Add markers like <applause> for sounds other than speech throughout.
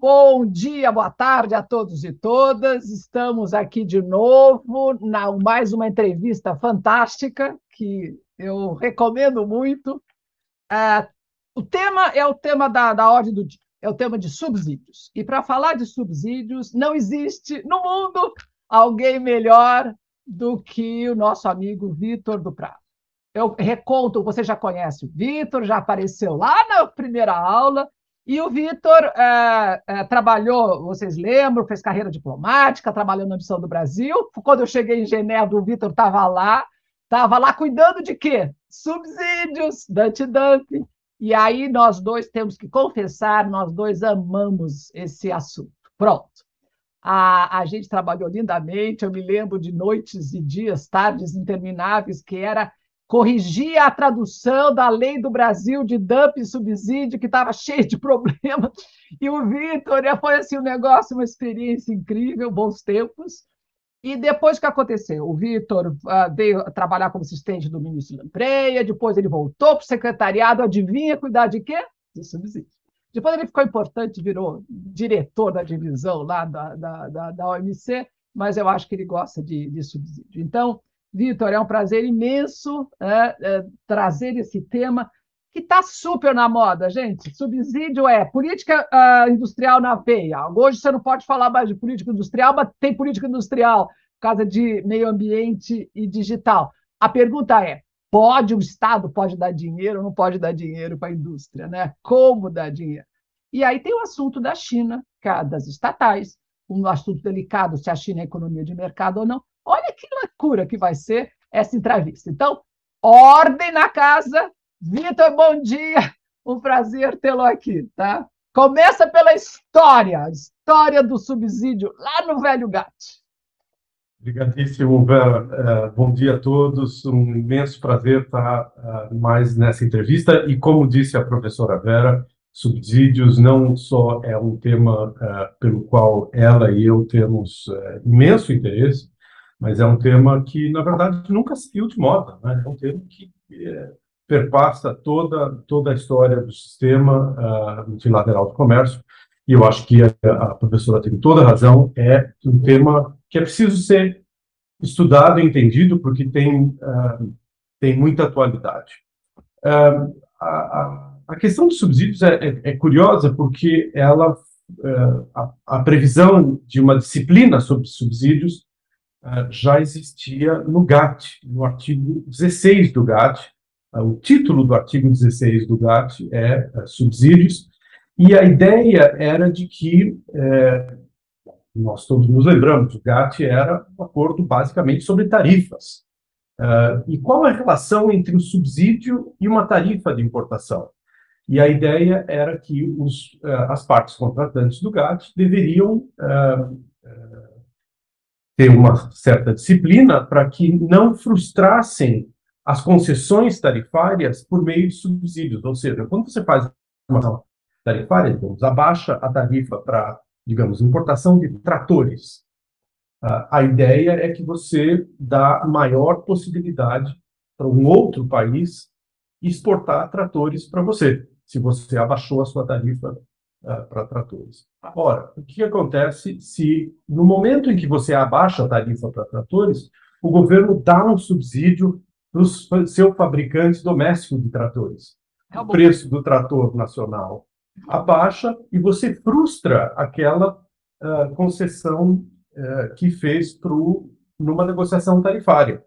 Bom dia, boa tarde a todos e todas. Estamos aqui de novo na mais uma entrevista fantástica que eu recomendo muito. É, o tema é o tema da, da ordem do dia, é o tema de subsídios. E para falar de subsídios, não existe no mundo alguém melhor do que o nosso amigo Vitor do Prado. Eu reconto, você já conhece o Vitor, já apareceu lá na primeira aula e o Vitor é, é, trabalhou, vocês lembram, fez carreira diplomática, trabalhou na Missão do Brasil. Quando eu cheguei em Genebra, o Vitor estava lá, estava lá cuidando de quê? Subsídios, antidumping. E aí nós dois temos que confessar, nós dois amamos esse assunto. Pronto. A, a gente trabalhou lindamente, eu me lembro de noites e dias, tardes intermináveis, que era corrigia a tradução da lei do Brasil de dumping e subsídio, que estava <laughs> cheio de problemas. E o Vitor foi assim um negócio, uma experiência incrível, bons tempos. E depois que aconteceu, o Vitor uh, veio trabalhar como assistente do ministro Lampreia, depois ele voltou para o secretariado, adivinha cuidar de quê? De subsídio. Depois ele ficou importante, virou diretor da divisão lá da, da, da, da OMC, mas eu acho que ele gosta de, de subsídio. Então, Vitor, é um prazer imenso é, é, trazer esse tema que está super na moda, gente. Subsídio é política uh, industrial na veia. Hoje você não pode falar mais de política industrial, mas tem política industrial por causa de meio ambiente e digital. A pergunta é: pode o Estado pode dar dinheiro ou não pode dar dinheiro para a indústria, né? Como dar dinheiro? E aí tem o assunto da China, é das estatais, um assunto delicado se a China é economia de mercado ou não. Que loucura que vai ser essa entrevista. Então, ordem na casa. Vitor, bom dia. Um prazer tê-lo aqui, tá? Começa pela história, a história do subsídio lá no Velho GAT. Obrigadíssimo, Vera. Uh, bom dia a todos. Um imenso prazer estar uh, mais nessa entrevista. E como disse a professora Vera, subsídios não só é um tema uh, pelo qual ela e eu temos imenso interesse, mas é um tema que, na verdade, nunca saiu de moda. Né? É um tema que é, perpassa toda, toda a história do sistema uh, multilateral do comércio, e eu acho que a, a, professora tem toda razão, é um tema que é preciso ser estudado e entendido, porque tem, uh, tem muita atualidade. Uh, a, a, questão dos subsídios é, é, é curiosa, porque ela, a, a previsão de uma disciplina sobre subsídios já existia no GATT, no artigo 16 do GATT. Ah, o título do artigo 16 do GATT é ah, subsídios, e a ideia era de que, é, nós todos nos lembramos, o GATT era um acordo basicamente sobre tarifas. e qual a relação entre o subsídio e uma tarifa de importação? E a ideia era que os, as partes contratantes do GATT deveriam ter uma certa disciplina para que não frustrassem as concessões tarifárias por meio de subsídios. Ou seja, quando você faz uma tarifária, digamos, abaixa a tarifa para, digamos, importação de tratores, a ideia é que você dá maior possibilidade para um outro país exportar tratores para você, se você abaixou a sua tarifa uh, para tratores. Ora, o que acontece se, no momento em que você abaixa a tarifa para tratores, o governo dá um subsídio para o seu fabricante doméstico de tratores? O preço do trator nacional abaixa e você frustra aquela uh, concessão uh, que fez pro, numa negociação tarifária.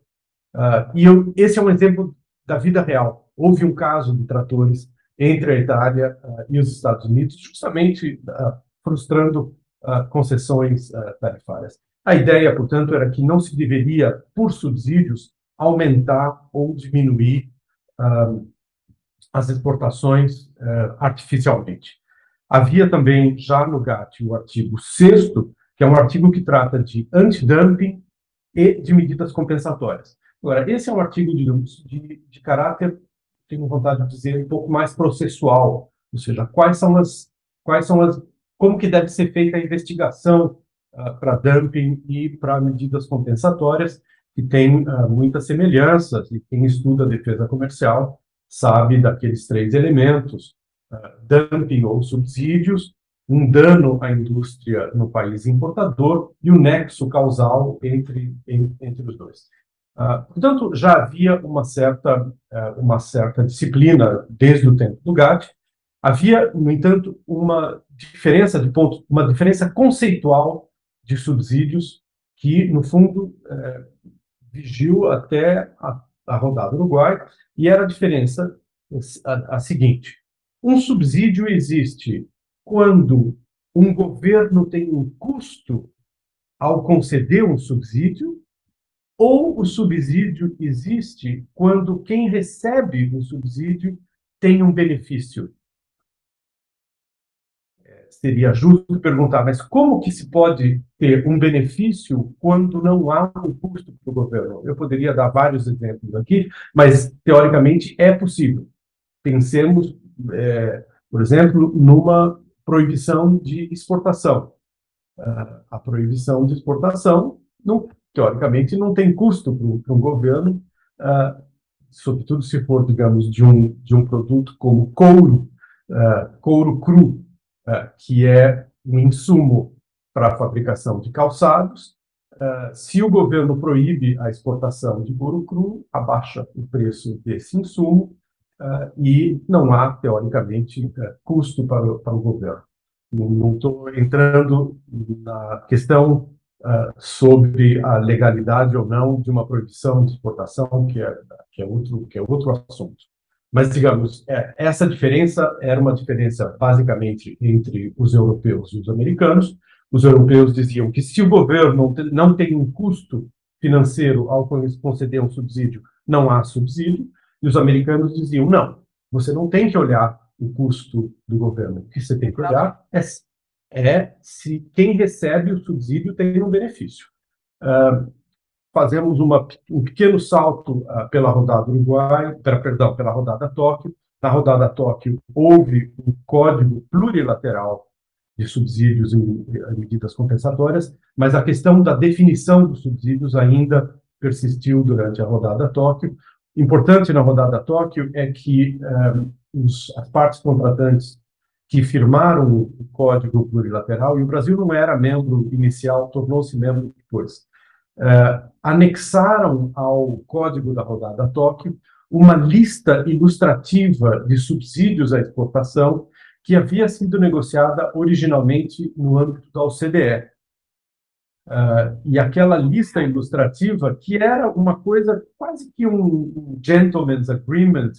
Uh, e eu, esse é um exemplo da vida real. Houve um caso de tratores entre a Itália uh, e os Estados Unidos, justamente uh, frustrando uh, concessões tarifárias. A ideia, portanto, era que não se deveria, por subsídios, aumentar ou diminuir as exportações artificialmente. Havia também, já no GATT, o artigo 6 que é um artigo que trata de antidumping e de medidas compensatórias. Agora, esse é um artigo, digamos, de, de caráter tenho vontade de dizer, um pouco mais processual, ou seja, quais são as, quais são as, como que deve ser feita a investigação uh, para dumping e para medidas compensatórias, que tem uh, muitas semelhanças, e quem estuda a defesa comercial sabe daqueles três elementos, uh, dumping ou subsídios, um dano à indústria no país importador e o nexo causal entre, entre os dois. Uh, portanto, já havia uma certa, uh, uma certa disciplina desde o tempo do GATT. Havia, no entanto, uma diferença de ponto, uma diferença conceitual de subsídios que, no fundo, uh, vigiu até a, a rodada Uruguai, e era a diferença a, a seguinte: um subsídio existe quando um governo tem um custo ao conceder um subsídio, ou o subsídio existe quando quem recebe o subsídio tem um benefício. É, seria justo perguntar, mas como que se pode ter um benefício quando não há um custo para o governo? Eu poderia dar vários exemplos aqui, mas teoricamente é possível. Pensemos, é, por exemplo, numa proibição de exportação. Uh, a proibição de exportação, não, teoricamente, não tem custo para um governo, uh, sobretudo se for, digamos, de um, de um produto como couro, uh, couro cru, que é um insumo para a fabricação de calçados. se o governo proíbe a exportação de couro cru, abaixa o preço desse insumo, uh, e não há, teoricamente, uh, custo para para o governo. Não estou entrando na questão uh, sobre a legalidade ou não de uma proibição de exportação, que é, que é, outro, que é outro assunto. Mas, digamos, é, essa diferença era uma diferença basicamente entre os europeus e os americanos. Os europeus diziam que se o governo não tem um custo financeiro ao conceder um subsídio, não há subsídio. E os americanos diziam: não, você não tem que olhar o custo do governo. O que você tem que olhar é, é se quem recebe o subsídio tem um benefício. Uh, fazemos uma, um pequeno salto uh, pela rodada Uruguai, pera, perdão, pela rodada Tóquio. Na rodada Tóquio houve um código plurilateral de subsídios e medidas compensatórias, mas a questão da definição dos subsídios ainda persistiu durante a rodada Tóquio, Importante na rodada Tóquio é que eh, os, as partes contratantes que firmaram o Código Plurilateral, e o Brasil não era membro inicial, tornou-se membro depois, uh, anexaram ao Código da rodada Tóquio uma lista ilustrativa de subsídios à exportação que havia sido negociada originalmente no âmbito da OCDE. Uh, e aquela lista ilustrativa, que era uma coisa quase que um, gentleman's agreement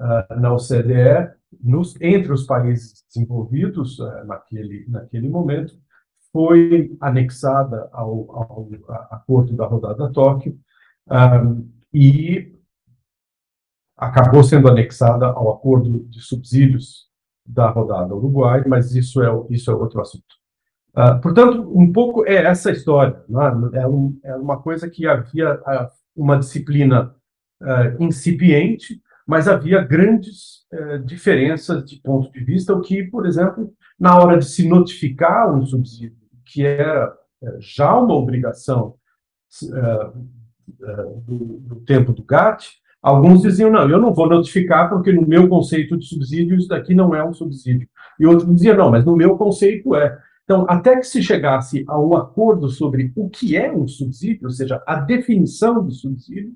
uh, na OCDE, nos, entre os países desenvolvidos uh, naquele, naquele momento, foi anexada ao, ao acordo da rodada Tóquio e acabou sendo anexada ao acordo de subsídios da rodada Uruguai, mas isso é, isso é outro assunto. Uh, portanto, um pouco é essa história. É? É, um, é, uma coisa que havia uh, uma disciplina uh, incipiente, mas havia grandes eh, diferenças de ponto de vista, o que, por exemplo, na hora de se notificar um subsídio, que era eh, já uma obrigação do, do tempo do GATT, Alguns diziam, não, eu não vou notificar porque no meu conceito de subsídio isso daqui não é um subsídio. E outros diziam, não, mas no meu conceito é. Então, até que se chegasse a um acordo sobre o que é um subsídio, ou seja, a definição do subsídio,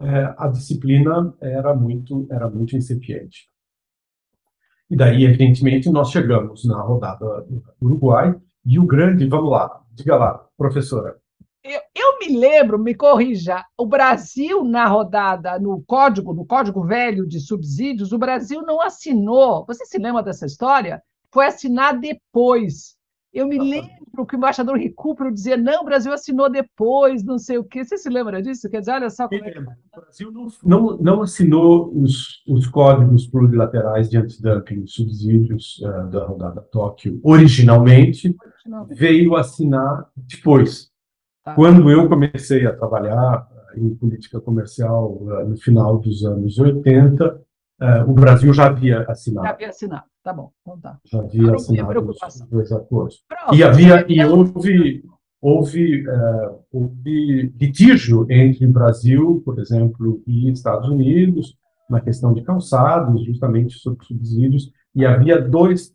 é, a disciplina era muito, era muito incipiente. E daí, evidentemente, nós chegamos na rodada do Uruguai e o grande, vamos lá, diga lá, professora. Eu, eu, me lembro, me corrija, o Brasil na rodada, no código, no código velho de subsídios, o Brasil não assinou. Você se lembra dessa história? Foi assinar depois. Eu me lembro que o embaixador Recupero dizia: não, o Brasil assinou depois, não sei o quê. Você se lembra disso? Quer dizer, olha só como é que... O Brasil não, não, não assinou os, os códigos plurilaterais de antidumping subsídios uh, da rodada Tóquio originalmente, originalmente, veio assinar depois. Tá. Quando eu comecei a trabalhar em política comercial uh, no final dos anos 80, Uh, o Brasil já havia assinado. Já havia assinado, tá bom, então tá. Já havia assinado os dois acordos. Pronto, e havia, e houve, houve, uh, houve litígio entre Brasil, por exemplo, e Estados Unidos, na questão de calçados, justamente sobre subsídios, e havia dois,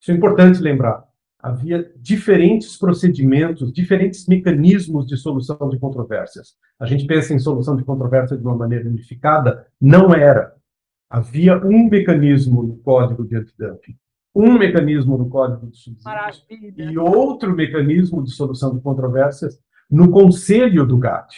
Isso é importante lembrar. Havia diferentes procedimentos, diferentes mecanismos de solução de controvérsias. A gente pensa em solução de controvérsia de uma maneira unificada, não era. Havia um mecanismo no código de antidumping, um mecanismo no código de subsídios e outro mecanismo de solução de controvérsias no conselho do GATT.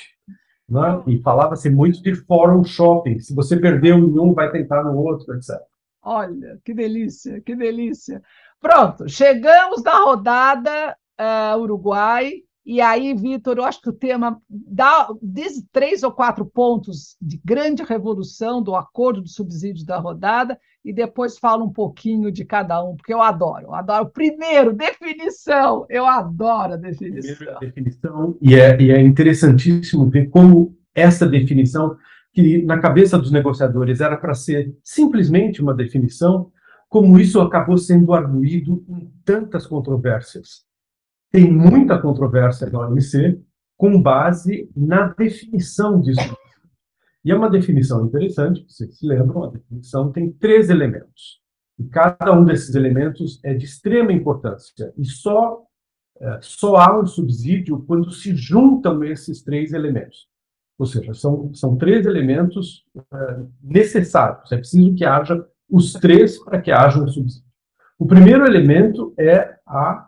Né? E falava-se muito de fórum shopping. Se você perdeu em um, vai tentar no outro, etc. Olha, que delícia, que delícia. Pronto, chegamos na rodada uh, Uruguai. E aí, Vitor, eu acho que o tema dá diz três ou quatro pontos de grande revolução do acordo de subsídios da rodada, e depois falo um pouquinho de cada um, porque eu adoro. Eu adoro. Primeiro, definição. Eu adoro a definição. Primeiro, a definição, e é, e é interessantíssimo ver como essa definição, que na cabeça dos negociadores era para ser simplesmente uma definição, como isso acabou sendo arguído em tantas controvérsias. Tem muita controvérsia na OMC com base na definição disso. E é uma definição interessante, vocês se lembram, a definição tem três elementos. E cada um desses elementos é de extrema importância. E só, é, só há um subsídio quando se juntam esses três elementos. Ou seja, são, são três elementos é, necessários. É preciso que haja os três para que haja um subsídio. O primeiro elemento é a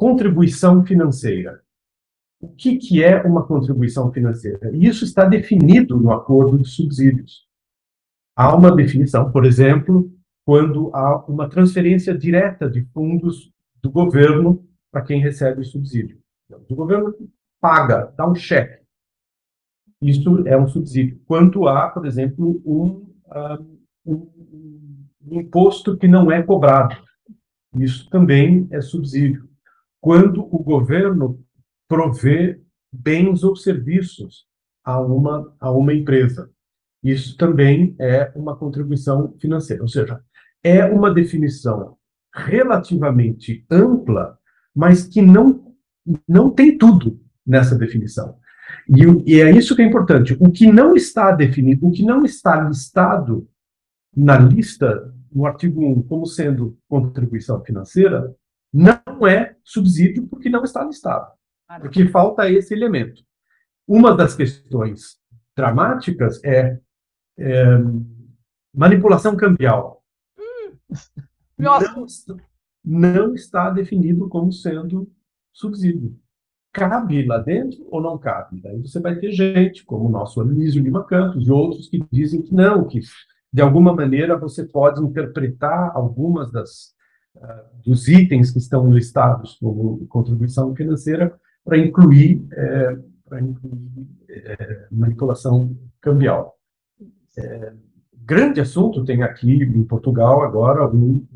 contribuição financeira. O que, que é uma contribuição financeira? Isso está definido no acordo de subsídios. Há uma definição, por exemplo, quando há uma transferência direta de fundos do governo para quem recebe o subsídio. O governo paga, dá um cheque. Isso é um subsídio. Quando há, por exemplo, um, ah, um imposto que não é cobrado. Isso também é subsídio. Quando o governo provê bens ou serviços a uma, a uma empresa. Isso também é uma contribuição financeira. Ou seja, é uma definição relativamente ampla, mas que não, não tem tudo nessa definição. E, e, é isso que é importante. O que não está definido, o que não está listado na lista, no artigo 1, como sendo contribuição financeira, não é subsídio porque não está listado. Porque falta esse elemento. Uma das questões dramáticas é, é manipulação cambial. Hum. Não, não está definido como sendo subsídio. Cabe lá dentro ou não cabe? Daí você vai ter gente, como o nosso Anísio Lima Campos e outros, que dizem que não, que de alguma maneira você pode interpretar algumas das dos itens que estão listados como contribuição financeira para incluir, é, para incluir é, manipulação cambial. É, grande assunto tem aqui em Portugal agora um,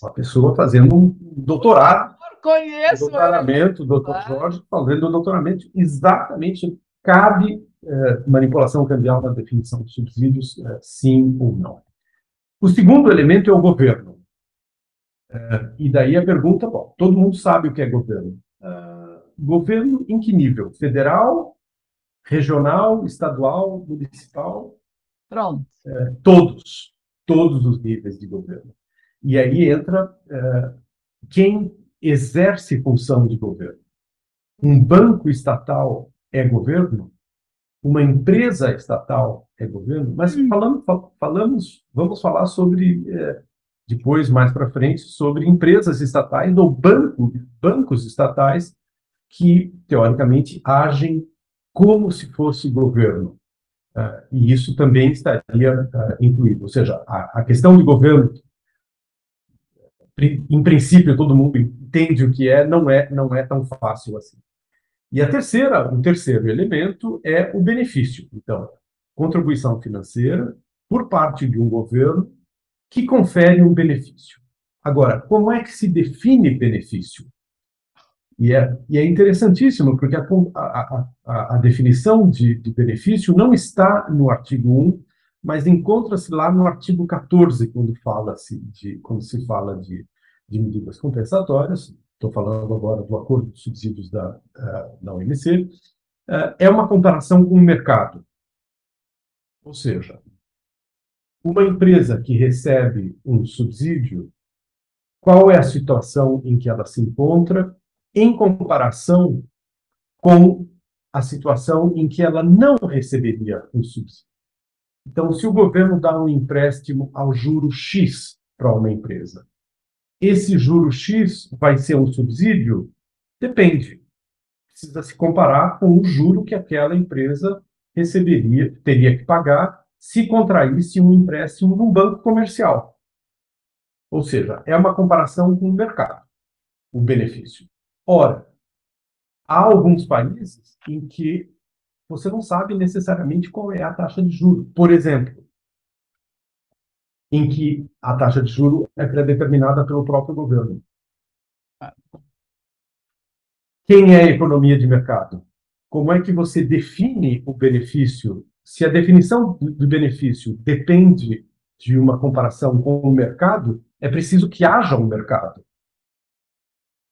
uma pessoa fazendo um doutorado. Conheço. Doutoramento, o doutor Jorge, fazendo um doutoramento exatamente cabe manipulação cambial na definição de subsídios, sim ou não. O segundo elemento é o governo. É, e daí a pergunta, bom, todo mundo sabe o que é governo. governo em que nível? Federal, regional, estadual, municipal? Pronto. todos, todos os níveis de governo. E aí entra quem exerce função de governo. Um banco estatal é governo? uma empresa estatal é governo, mas hum. falamos, falamos vamos falar sobre, depois, mais para frente, sobre empresas estatais ou banco, bancos estatais que, teoricamente, agem como se fosse governo. Uh, e isso também estaria uh, incluído. Ou seja, a, a, questão de governo, em princípio, todo mundo entende o que é, não é, não é tão fácil assim. E a terceira, o terceiro elemento é o benefício. Então, contribuição financeira por parte de um governo que confere um benefício. Agora, como é que se define benefício? E é, e é interessantíssimo, porque a, a, a, a definição de, de, benefício não está no artigo 1, mas encontra-se lá no artigo 14, quando, fala -se de, quando se fala de, de medidas compensatórias, estou falando agora do acordo de subsídios da, da OMC, eh, é uma comparação com o mercado. Ou seja, uma empresa que recebe um subsídio qual é a situação em que ela se encontra em comparação com a situação em que ela não receberia um subsídio. Então, se o governo dá um empréstimo ao juro X para uma empresa, esse juro X vai ser um subsídio? Depende. Precisa se comparar com o juro que aquela empresa receberia, teria que pagar se contraísse um empréstimo num banco comercial. Ou seja, é uma comparação com o mercado, o benefício. Ora, há alguns países em que você não sabe necessariamente qual é a taxa de juro. Por exemplo, em que a taxa de juro é predeterminada pelo próprio governo. Quem é a economia de mercado? Como é que você define o benefício? Se a definição do benefício depende de uma comparação com o mercado, é preciso que haja um mercado.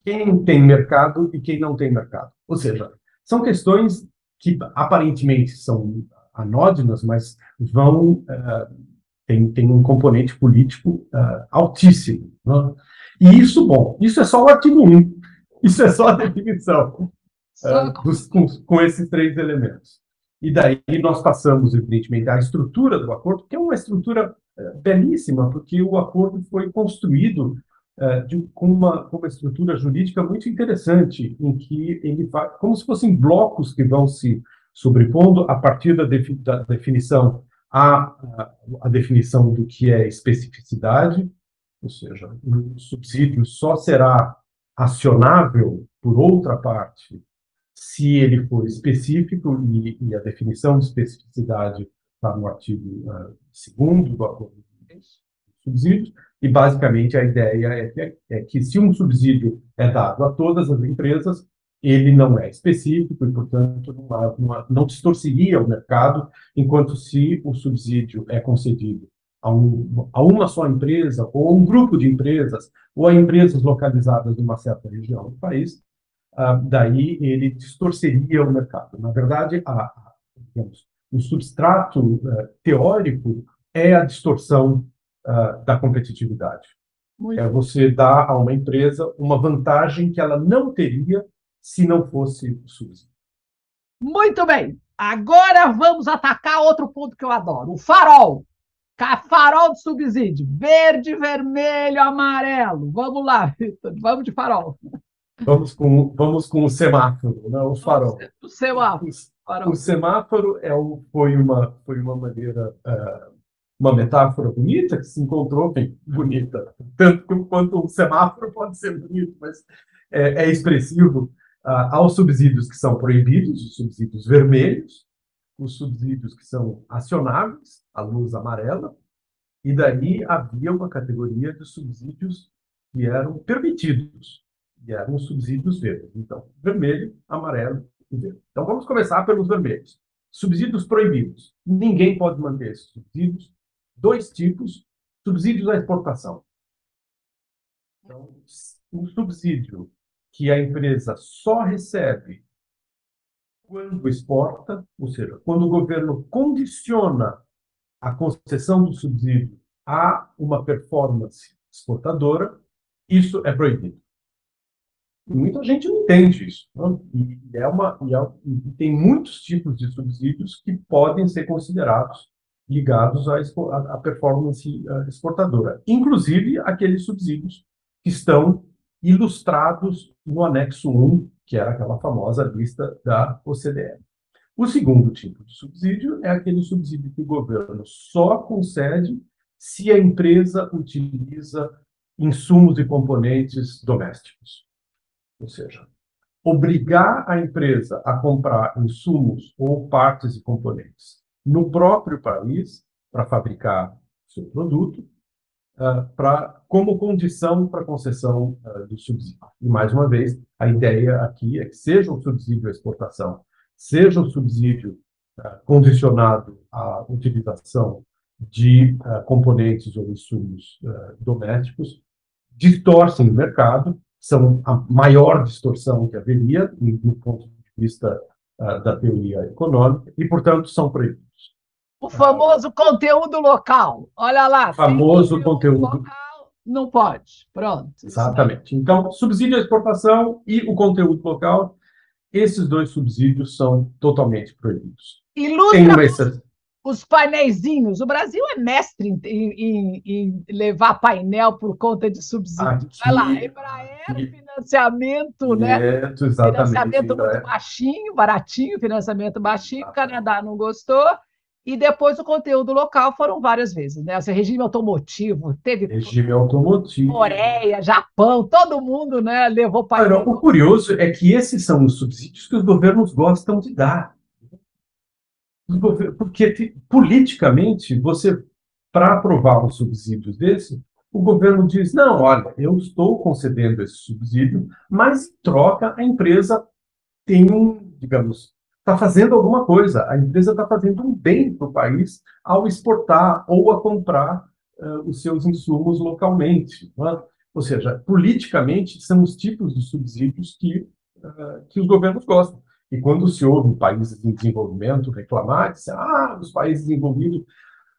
Quem tem mercado e quem não tem mercado. Ou seja, são questões que aparentemente são anódinas, mas vão uh, tem, tem um componente político uh, altíssimo. Né? E isso, bom, isso é só o artigo 1, isso é só a definição uh, dos, com, com, esses três elementos. E daí nós passamos, evidentemente, à estrutura do acordo, que é uma estrutura uh, belíssima, porque o acordo foi construído de, com, uma, com uma estrutura jurídica muito interessante, em que ele vai, como se fossem blocos que vão se sobrepondo a partir da, defi, da definição a, a definição do que é especificidade, ou seja, o subsídio só será acionável por outra parte se ele for específico, e, e a definição de especificidade está no artigo uh, 2 do acordo de subsídios, e basicamente a ideia é que, é que se um subsídio é dado a todas as empresas, ele não é específico e, portanto, não, não, não distorceria o mercado, enquanto se o subsídio é concedido a, um, a, uma só empresa, ou a um grupo de empresas, ou a empresas localizadas numa certa região do país, ah, daí ele distorceria o mercado. Na verdade, a, a, digamos, o substrato uh, teórico é a distorção uh, da competitividade. Muito é você dar a uma empresa uma vantagem que ela não teria se não fosse o SUS. Muito bem. Agora vamos atacar outro ponto que eu adoro: o farol. Farol de subsídio. Verde, vermelho, amarelo. Vamos lá, Vitor. Vamos de farol. Vamos com, vamos com o semáforo, não o farol. O semáforo. O, o semáforo é o, foi, uma, foi uma maneira, uh, uma metáfora bonita que se encontrou, bem, bonita, tanto quanto um semáforo pode ser bonito, mas é, é expressivo ah, aos subsídios que são proibidos, os subsídios vermelhos, os subsídios que são acionáveis, a luz amarela, e daí havia uma categoria de subsídios que eram permitidos, e eram os subsídios verdes. Então, vermelho, amarelo e verde. Então, vamos começar pelos vermelhos. Subsídios proibidos. Ninguém pode manter esses subsídios. Dois tipos: subsídios à exportação. Então, um subsídio que a empresa só recebe quando exporta, ou seja, quando o governo condiciona a concessão do subsídio a uma performance exportadora, isso é proibido. Muita gente não entende isso. E, é uma, e, é, e tem muitos tipos de subsídios que podem ser considerados ligados à, à performance exportadora, inclusive aqueles subsídios que estão ilustrados no anexo 1, que era aquela famosa lista da OCDE. O segundo tipo de subsídio é aquele subsídio que o governo só concede se a empresa utiliza insumos e componentes domésticos. Ou seja, obrigar a empresa a comprar insumos ou partes e componentes no próprio país para fabricar seu produto uh, como condição para concessão uh, do subsídio. E, mais uma vez, a ideia aqui é que seja um subsídio à exportação, seja um subsídio uh, condicionado à utilização de componentes ou insumos domésticos, distorcem o mercado, são a maior distorção que haveria do ponto de vista da teoria econômica e, portanto, são proibidos. O famoso conteúdo local. Olha lá. O famoso conteúdo. Local, Não pode. Pronto. Exatamente. Então, subsídio à exportação e o conteúdo local, esses dois subsídios são totalmente proibidos. Ilustra os painéisinhos. O Brasil é mestre em, em, em, levar painel por conta de subsídio. Aqui, Vai lá, Embraer, financiamento, né? Exatamente, financiamento muito baixinho, baratinho, financiamento baixinho. O Canadá não gostou. E depois o conteúdo local foram várias vezes, né? Assim, regime automotivo, teve. Regime automotivo. Coreia, Japão, todo mundo né, levou para. O curioso é que esses são os subsídios que os governos gostam de dar. Porque politicamente, você, para aprovar um subsídio desse, o governo diz: não, olha, eu estou concedendo esse subsídio, mas troca a empresa tem um, digamos, está fazendo alguma coisa, a empresa está fazendo um bem para o país ao exportar ou a comprar uh, os seus insumos localmente. É? Ou seja, politicamente, são os tipos de subsídios que, uh, que os governos gostam. E quando se ouve países em desenvolvimento reclamar, diz, ah, os países desenvolvidos,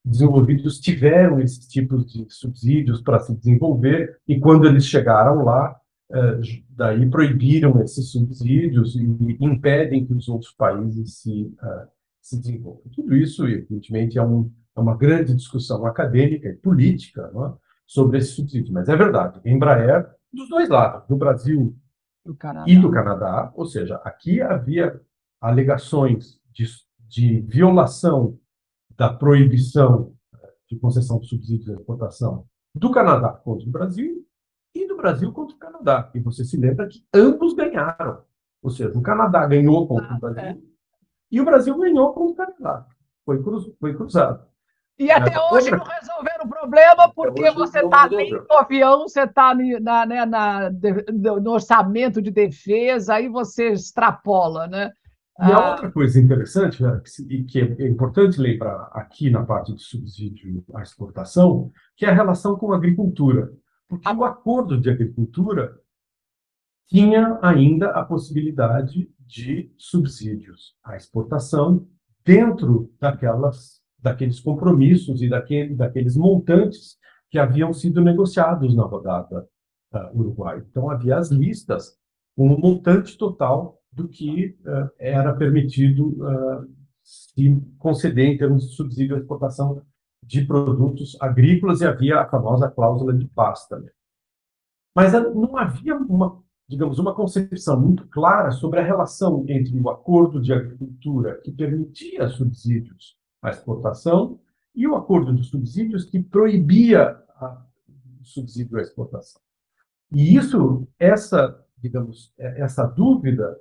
desenvolvidos tiveram esses tipos de subsídios para se desenvolver, e quando eles chegaram lá, eh, daí proibiram esses subsídios e impedem que os outros países se, uh, se desenvolvam. Tudo isso, evidentemente, é, um, é, uma grande discussão acadêmica e política é? sobre esses subsídios. Mas é verdade, Embraer, dos dois lados, do Brasil do e do Canadá, ou seja, aqui havia alegações de, de violação da proibição eh, de concessão de subsídios à exportação do Canadá contra o Brasil e do Brasil contra o Canadá. E você se lembra que ambos ganharam. Ou seja, o Canadá ganhou contra o Brasil ah, é. e o Brasil ganhou contra o Canadá. Foi, cruz, foi cruzado. E até é, hoje não resolveram o problema, porque você está nem no avião, você está na, né, na, no orçamento de defesa, aí você extrapola, né? E a ah. outra coisa interessante, né, e que é importante lembrar aqui na parte de subsídio à exportação, que é a relação com a agricultura. Porque o acordo de agricultura tinha ainda a possibilidade de subsídios à exportação dentro daquelas, daqueles compromissos e daquele, daqueles montantes que haviam sido negociados na rodada uh, Uruguai. Então, havia as listas com o montante total do que uh, era permitido uh, se conceder em termos de subsídio à exportação de produtos agrícolas e havia a famosa cláusula de pasta. Né? Mas não havia uma, digamos, uma concepção muito clara sobre a relação entre o acordo de agricultura que permitia subsídios à exportação e o acordo de subsídios que proibia o subsídio à exportação. E isso, essa, digamos, é, essa dúvida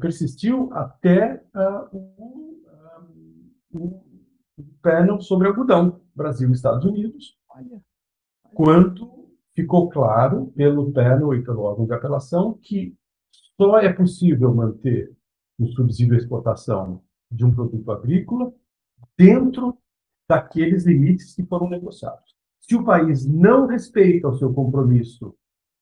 persistiu até uh, o, uh, o panel sobre algodão, Brasil e Estados Unidos, quando ficou claro pelo panel e pelo órgão de apelação que só é possível manter o subsídio à exportação de um produto agrícola dentro daqueles limites que foram negociados. Se o país não respeita o seu compromisso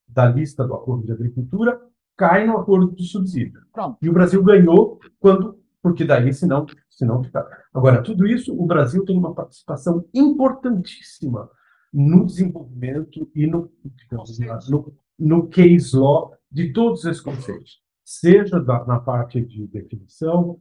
da lista do acordo de agricultura, cai no acordo de subsídio. Pronto. E o Brasil ganhou quando porque daí senão, senão fica. Agora, tudo isso, o Brasil tem uma participação importantíssima no desenvolvimento e no, digamos, no, no case law de todos esses conceitos, seja da, na parte de definição,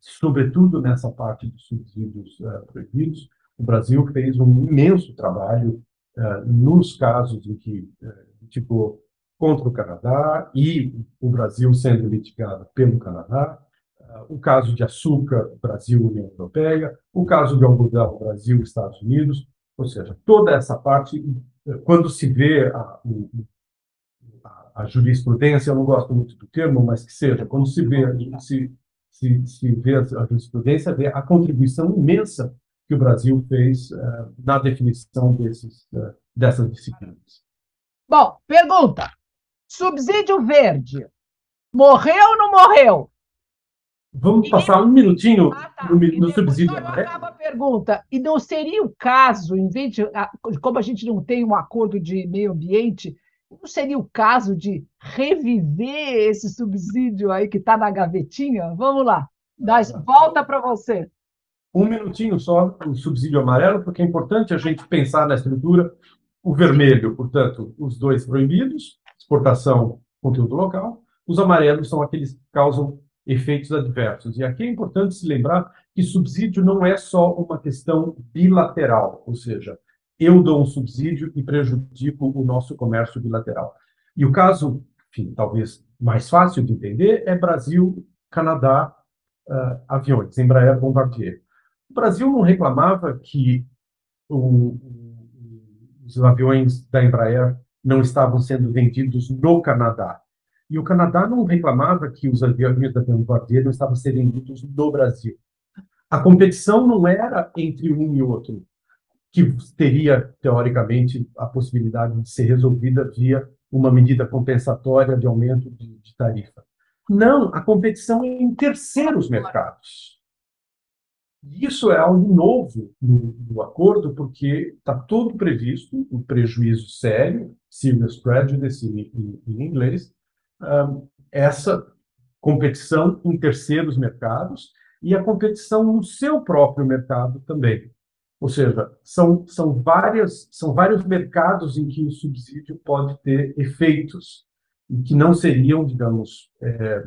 sobretudo nessa parte dos subsídios uh, proibidos. O Brasil fez um imenso trabalho uh, nos casos em que uh, litigou contra o Canadá e o Brasil sendo litigado pelo Canadá, o caso de açúcar, Brasil, União Europeia, o caso de algodão, Brasil, Estados Unidos, ou seja, toda essa parte, quando se vê a, a, a jurisprudência, eu não gosto muito do termo, mas que seja, quando se vê, se, se, se vê a jurisprudência, vê a contribuição imensa que o Brasil fez uh, na definição desses, uh, dessas disciplinas. Bom, pergunta. Subsídio verde. Morreu ou não morreu? Vamos passar um minutinho ah, tá. no, no subsídio. Né? Acaba a pergunta. E não seria o caso, em vez de. Como a gente não tem um acordo de meio ambiente, não seria o caso de reviver esse subsídio aí que está na gavetinha? Vamos lá. Dá, volta para você. Um minutinho só, o subsídio amarelo, porque é importante a gente pensar na estrutura o vermelho, portanto, os dois proibidos, exportação, conteúdo local. Os amarelos são aqueles que causam efeitos adversos. E aqui é importante se lembrar que subsídio não é só uma questão bilateral, ou seja, eu dou um subsídio e prejudico o nosso comércio bilateral. E o caso, enfim, talvez mais fácil de entender, é Brasil, Canadá, uh, aviões, Embraer Bombardier. O Brasil não reclamava que o, os aviões da Embraer não estavam sendo vendidos no Canadá. E o Canadá não reclamava que os aviões da Bombardier não estavam sendo vendidos no Brasil. A competição não era entre um e outro, que teria, teoricamente, a possibilidade de ser resolvida via uma medida compensatória de aumento de, de tarifa. Não, a competição é em terceiros mercados. Isso é algo novo no, no acordo, porque está tudo previsto, o um prejuízo sério, serious prejudice em, em inglês, um, essa competição em terceiros mercados e a competição no seu próprio mercado também. Ou seja, são, são, várias, são vários mercados em que o subsídio pode ter efeitos e que não seriam, digamos, é,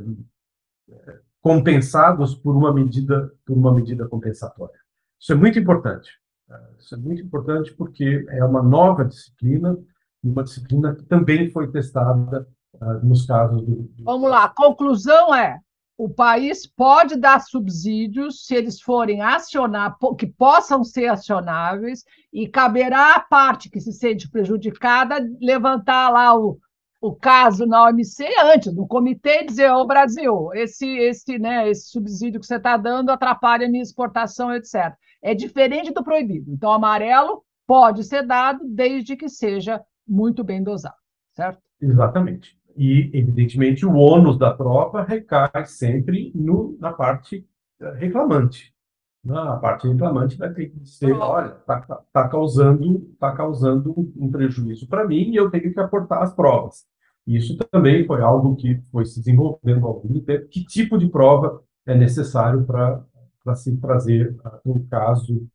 compensados por uma medida por uma medida compensatória. Isso é muito importante. Tá? Isso é muito importante porque é uma nova disciplina, uma disciplina que também foi testada uh, nos casos do, do. Vamos lá. A conclusão é: o país pode dar subsídios se eles forem acionar, que possam ser acionáveis, e caberá à parte que se sente prejudicada levantar lá o, o caso na OMC antes, no comitê, dizer, ô Brasil, esse, esse, né, esse subsídio que você está dando atrapalha a minha exportação, etc. É diferente do proibido. Então, amarelo pode ser dado desde que seja muito bem dosado, certo? Exatamente. E, evidentemente, o ônus da prova recai sempre no, na parte eh, reclamante. A parte reclamante vai ter que dizer, olha, está tá, tá causando, tá causando um prejuízo para mim e eu tenho que aportar as provas. Isso também foi algo que foi se desenvolvendo ao longo do tempo. Que tipo de prova é necessário para se trazer um caso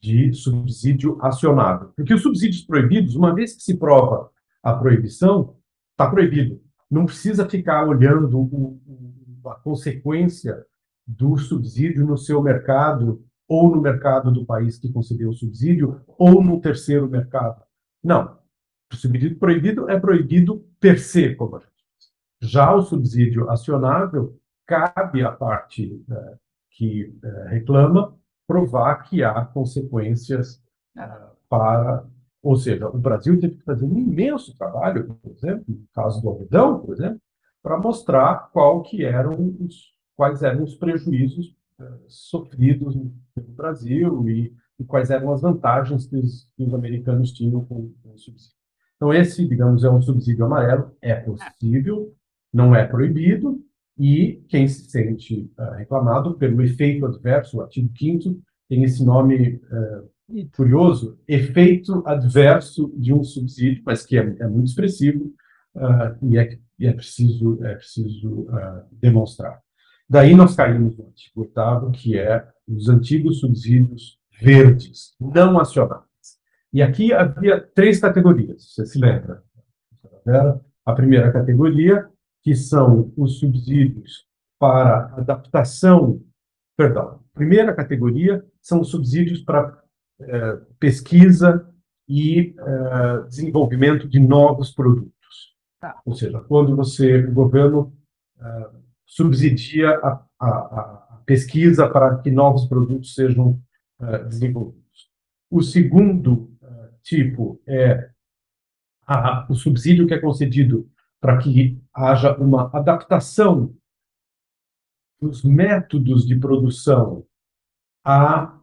de subsídio acionável? Porque os subsídios proibidos, uma vez que se prova a proibição, está proibido. Não precisa ficar olhando o, a consequência do subsídio no seu mercado, ou no mercado do país que concedeu o subsídio, ou no terceiro mercado. Não. O subsídio proibido é proibido per se, como a gente diz. Já o subsídio acionável, cabe à parte é, que é, reclama provar que há consequências é, para. Ou seja, o Brasil teve que fazer um imenso trabalho, por exemplo, no caso do algodão, por exemplo, para mostrar qual que eram os, quais eram os prejuízos sofridos no Brasil e, e, quais eram as vantagens que os, que os americanos tinham com, com o subsídio. Então, esse, digamos, é um subsídio amarelo, é possível, não é proibido, e quem se sente uh, reclamado pelo efeito adverso, o artigo 5 tem esse nome uh, curioso, efeito adverso de um subsídio, mas que é, é muito expressivo uh, e, é, e, é, preciso, é preciso demonstrar. Daí nós caímos no artigo 8 que é os antigos subsídios verdes, não acionados. E aqui havia três categorias, você se lembra? A primeira categoria, que são os subsídios para adaptação, perdão, a primeira categoria são os subsídios para pesquisa e é, desenvolvimento de novos produtos. Tá. Ou seja, quando você, o governo é, subsidia a, a, a, pesquisa para que novos produtos sejam desenvolvidos. O segundo tipo é a, o subsídio que é concedido para que haja uma adaptação dos métodos de produção a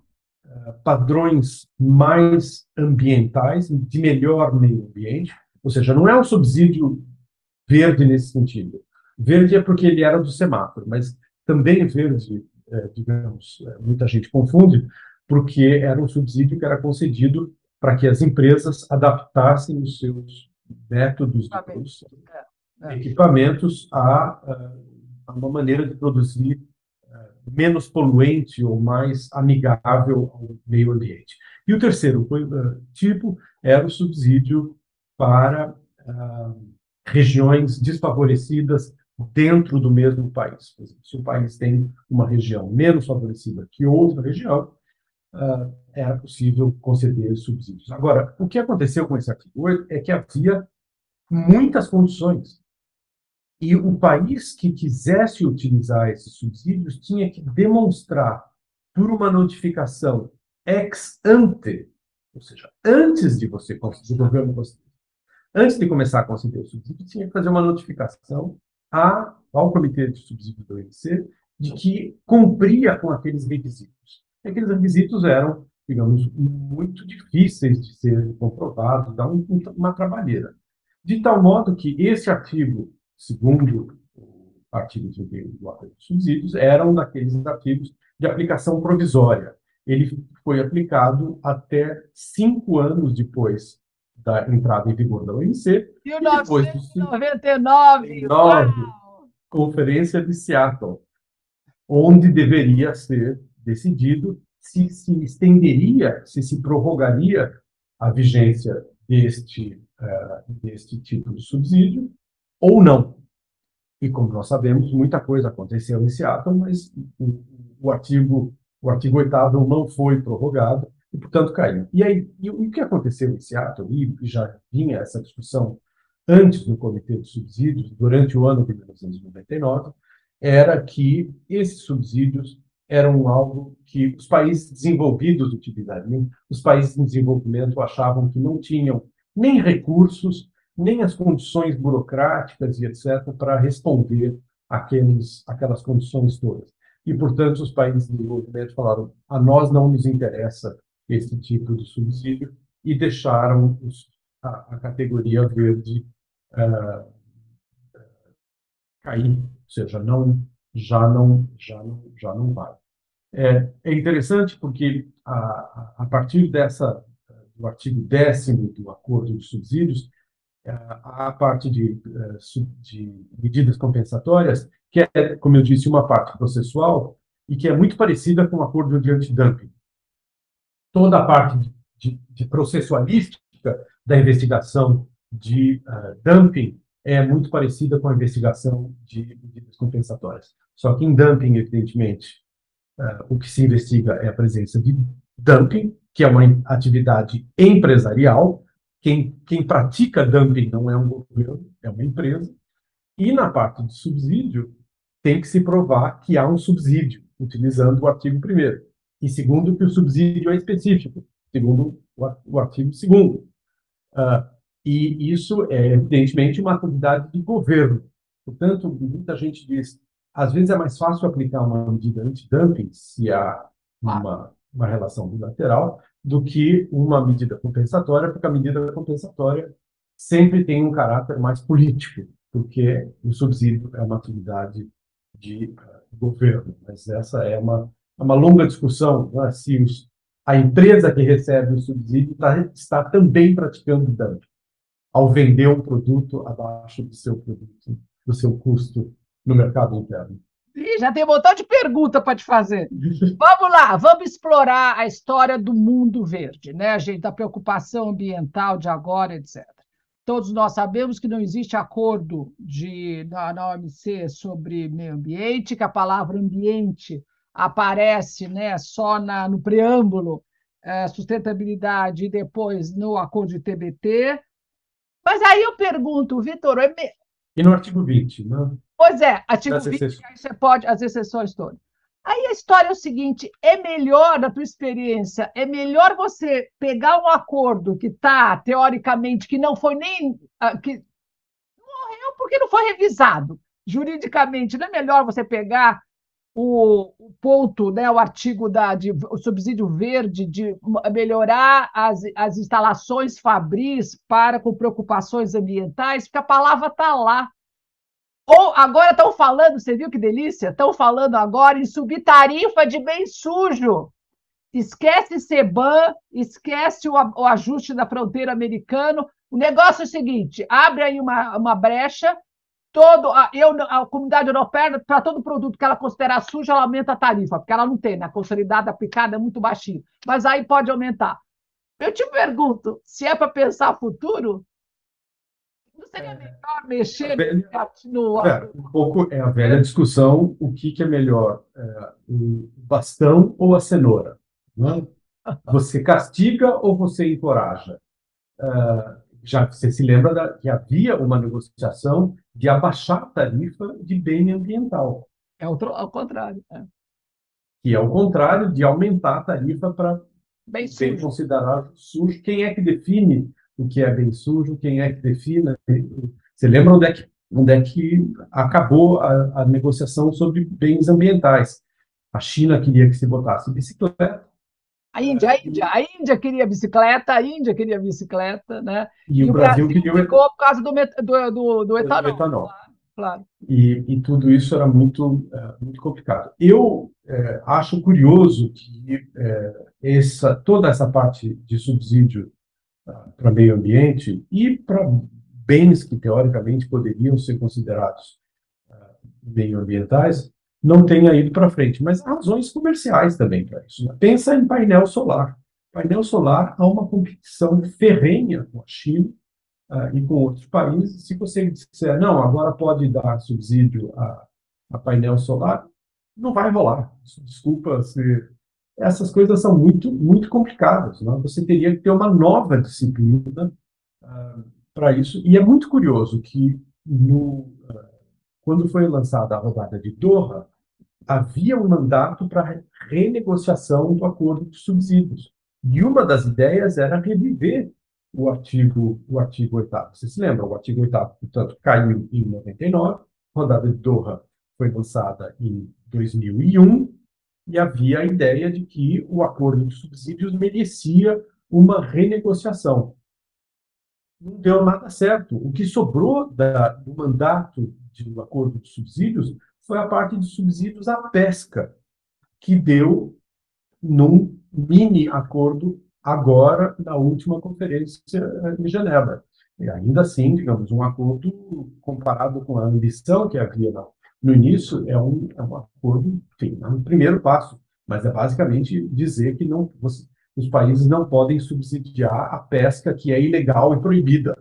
padrões mais ambientais, de melhor meio ambiente, ou seja, não é um subsídio verde nesse sentido. Verde é porque ele era do semáforo, mas também verde, é, digamos, é, muita gente confunde, porque era um subsídio que era concedido para que as empresas adaptassem os seus métodos de produção, é, é. equipamentos a, a, uma maneira de produzir é, menos poluente ou mais amigável ao meio ambiente. E o terceiro tipo era o subsídio para uh, regiões desfavorecidas dentro do mesmo país. se o país tem uma região menos favorecida que outra região, uh, era possível conceder subsídios. Agora, o que aconteceu com esse artigo 8 é que havia muitas condições. E o país que quisesse utilizar esses subsídios tinha que demonstrar, por uma notificação ex ante, ou seja, antes de você conseguir, o governo antes de começar a conceder o subsídio, tinha que fazer uma notificação a, ao Comitê de Subsídio do INC de que cumpria com aqueles requisitos. E aqueles requisitos eram, digamos, muito difíceis de ser comprovados, dá um, uma trabalheira. De tal modo que esse artigo, segundo o artigo 31 do Acordo de Subsídios, era um daqueles artigos de aplicação provisória. Ele foi aplicado até cinco anos depois da entrada em vigor da OMC. 1999! Conferência de Seattle, onde deveria ser decidido se se estenderia, se se prorrogaria a vigência deste, uh, deste tipo de subsídio ou não. E como nós sabemos, muita coisa aconteceu em Seattle, mas o, o artigo o artigo 8 não foi prorrogado, e, portanto, caiu. E aí, e o que aconteceu em Seattle, e já vinha essa discussão antes do Comitê de Subsídios, durante o ano de 1999, era que esses subsídios eram algo que os países desenvolvidos utilizariam, os países em desenvolvimento achavam que não tinham nem recursos, nem as condições burocráticas e etc. para responder àqueles, àquelas condições todas. E, portanto, os países em desenvolvimento falaram: a nós não nos interessa esse tipo de subsídio e deixaram os, a, a, categoria verde uh, cair, ou seja, não, já não, já não, já não vai. É, é interessante porque a, a partir dessa do artigo 10 do Acordo de Subsídios, a parte de, de medidas compensatórias, que é, como eu disse, uma parte processual e que é muito parecida com o acordo de antidumping toda a parte de, de, de processualística da investigação de uh, dumping é muito parecida com a investigação de medidas compensatórias. Só que em dumping, evidentemente, uh, o que se investiga é a presença de dumping, que é uma atividade empresarial. Quem, quem pratica dumping não é um governo, é uma empresa. E na parte de subsídio, tem que se provar que há um subsídio, utilizando o artigo 1 e segundo, que o subsídio é específico, segundo o artigo 2 uh, ah, E isso é, evidentemente, uma atividade de governo. Portanto, muita gente diz, às vezes é mais fácil aplicar uma medida anti-dumping, se há uma, uma relação bilateral, do que uma medida compensatória, porque a medida compensatória sempre tem um caráter mais político, porque o subsídio é uma atividade de uh, governo. Mas essa é uma é uma longa discussão né, se os, a empresa que recebe o subsídio tá, está também praticando dumping ao vender um produto abaixo do seu produto, do seu custo no mercado interno. Já tem um montão de pergunta para te fazer. vamos lá, vamos explorar a história do mundo verde, né, gente, da preocupação ambiental de agora, etc. Todos nós sabemos que não existe acordo de, na, na OMC sobre meio ambiente, que a palavra ambiente aparece né, só na, no preâmbulo, é, sustentabilidade, e depois no acordo de TBT. Mas aí eu pergunto, Vitor. É me... E no artigo 20, né? Pois é, artigo 20, aí você pode, as exceções todas. Aí a história é o seguinte: é melhor, na tua experiência, é melhor você pegar um acordo que está, teoricamente, que não foi nem. Ah, que morreu porque não foi revisado juridicamente. Não é melhor você pegar o, o, ponto, né, o artigo da de, o subsídio verde de melhorar as, as instalações fabris para com preocupações ambientais, porque a palavra está lá. Ou agora estão falando, você viu que delícia? Estão falando agora em subir tarifa de bem sujo. Esquece CEBAN, esquece o, o ajuste da fronteira americano. O negócio é o seguinte: abre aí uma, uma brecha todo a, eu, a comunidade europeia, para todo produto que ela considerar sujo, ela aumenta a tarifa, porque ela não tem, né? A consolidada aplicada é muito baixinho. Mas aí pode aumentar. Eu te pergunto, se é para pensar futuro, não seria é. melhor mexer velha, no... É, um pouco é a velha discussão, o que, que é melhor, é, o bastão ou a cenoura? Né? <laughs> Você castiga ou você encoraja? Uh, já você se lembra da, que havia uma negociação de abaixar a tarifa de bem ambiental. É o, ao contrário. É. Que é o contrário de aumentar a tarifa para bem, bem considerado sujo. Quem é que define o que é bem sujo? Quem é que define? Você lembra onde é que, onde é que acabou a, a negociação sobre bens ambientais? A China queria que se botasse bicicleta, a Índia, a Índia, a Índia queria bicicleta, a Índia queria bicicleta, né? E, e o Brasil, Brasil queria ficou por causa do, do, do, do etanol. Do etanol. Claro, claro. E, e, tudo isso era muito, é, muito complicado. Eu é, acho curioso que é, essa, toda essa parte de subsídio para meio ambiente e para bens que teoricamente poderiam ser considerados uh, meio ambientais não tenha ido para frente, mas há razões comerciais também para isso. Né? Pensa em painel solar. Painel solar há uma competição ferrenha com a China uh, e com outros países. Se você disser, não, agora pode dar subsídio a, a painel solar, não vai rolar. Desculpa, se... essas coisas são muito, muito complicadas. Né? Você teria que ter uma nova disciplina uh, para isso. E é muito curioso que, no, uh, quando foi lançada a rodada de Doha, havia um mandato para renegociação do acordo de subsídios. E uma das ideias era reviver o artigo, o artigo 8 Você se lembra? O artigo 8 portanto, caiu em 99, a rodada de Doha foi lançada em 2001, e havia a ideia de que o acordo de subsídios merecia uma renegociação. Não deu nada certo. O que sobrou da, do mandato do acordo de subsídios foi a parte de subsídios à pesca, que deu num mini acordo agora na última conferência em Genebra. E ainda assim, digamos, um acordo comparado com a ambição que havia no início, é um, é um acordo, enfim, é um primeiro passo, mas é basicamente dizer que não, você, os países não podem subsidiar a pesca que é ilegal e proibida.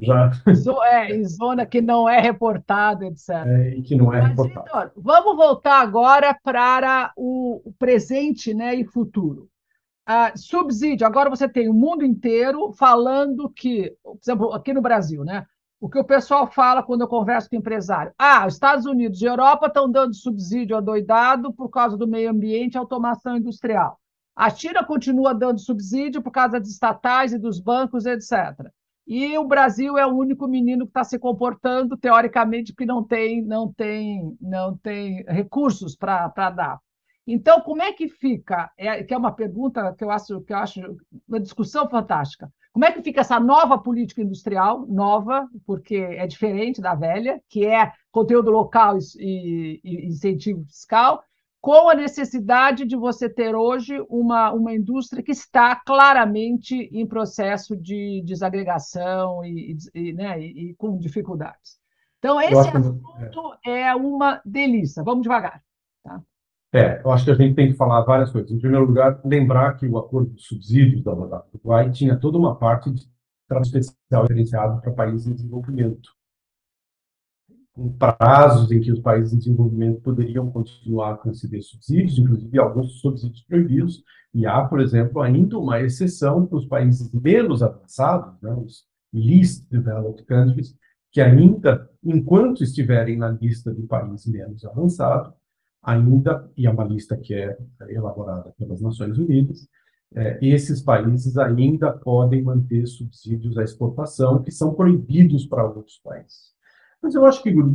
Já. É, em zona que não é reportada, etc. É, e que não é Mas, vamos voltar agora para o presente né, e futuro. Ah, subsídio, agora você tem o mundo inteiro falando que, por exemplo, aqui no Brasil, né? O que o pessoal fala quando eu converso com empresário? Ah, os Estados Unidos e Europa estão dando subsídio adoidado por causa do meio ambiente e automação industrial. A China continua dando subsídio por causa das estatais e dos bancos, etc. E o Brasil é o único menino que está se comportando, teoricamente, que não tem, não tem, não tem recursos para dar. Então, como é que fica? É, que é uma pergunta que eu acho que eu acho uma discussão fantástica. Como é que fica essa nova política industrial, nova, porque é diferente da velha, que é conteúdo local e, e incentivo fiscal, com a necessidade de você ter hoje uma, uma indústria que está claramente em processo de desagregação e, e, né, e, e com dificuldades. Então, esse assunto é. é. uma delícia. Vamos devagar. Tá? É, eu acho que a gente tem que falar várias coisas. Em primeiro lugar, lembrar que o acordo de subsídios da Uruguai tinha toda uma parte de trato especial diferenciado para países em desenvolvimento com prazos em que os países em desenvolvimento poderiam continuar a conceder subsídios, inclusive alguns subsídios proibidos, e há, por exemplo, ainda uma exceção para os países menos avançados, né, os least developed countries, que ainda, enquanto estiverem na lista de países menos avançados, ainda, e é uma lista que é elaborada pelas Nações Unidas, é, esses países ainda podem manter subsídios à exportação que são proibidos para outros países. Mas eu acho que o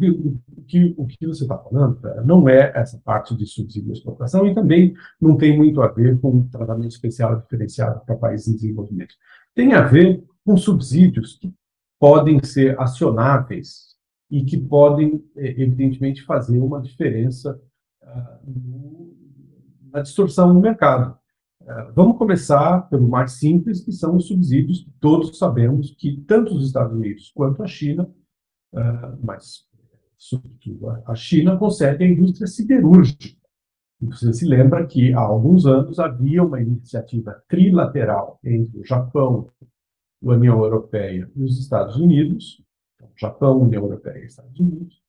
que, o que você está falando não é essa parte de subsídio de exportação e também não tem muito a ver com tratamento especial diferenciado para países em desenvolvimento. Tem a ver com subsídios que podem ser acionáveis e que podem, é, evidentemente, fazer uma diferença na distorção no mercado. Uh, vamos começar pelo mais simples, que são os subsídios todos sabemos que tanto os Estados Unidos quanto a China ah, mas, sobretudo, a China consegue a indústria siderúrgica. Você se lembra que há alguns anos havia uma iniciativa trilateral entre o Japão, a União Europeia e os Estados Unidos, então, Japão, União Europeia e Estados Unidos,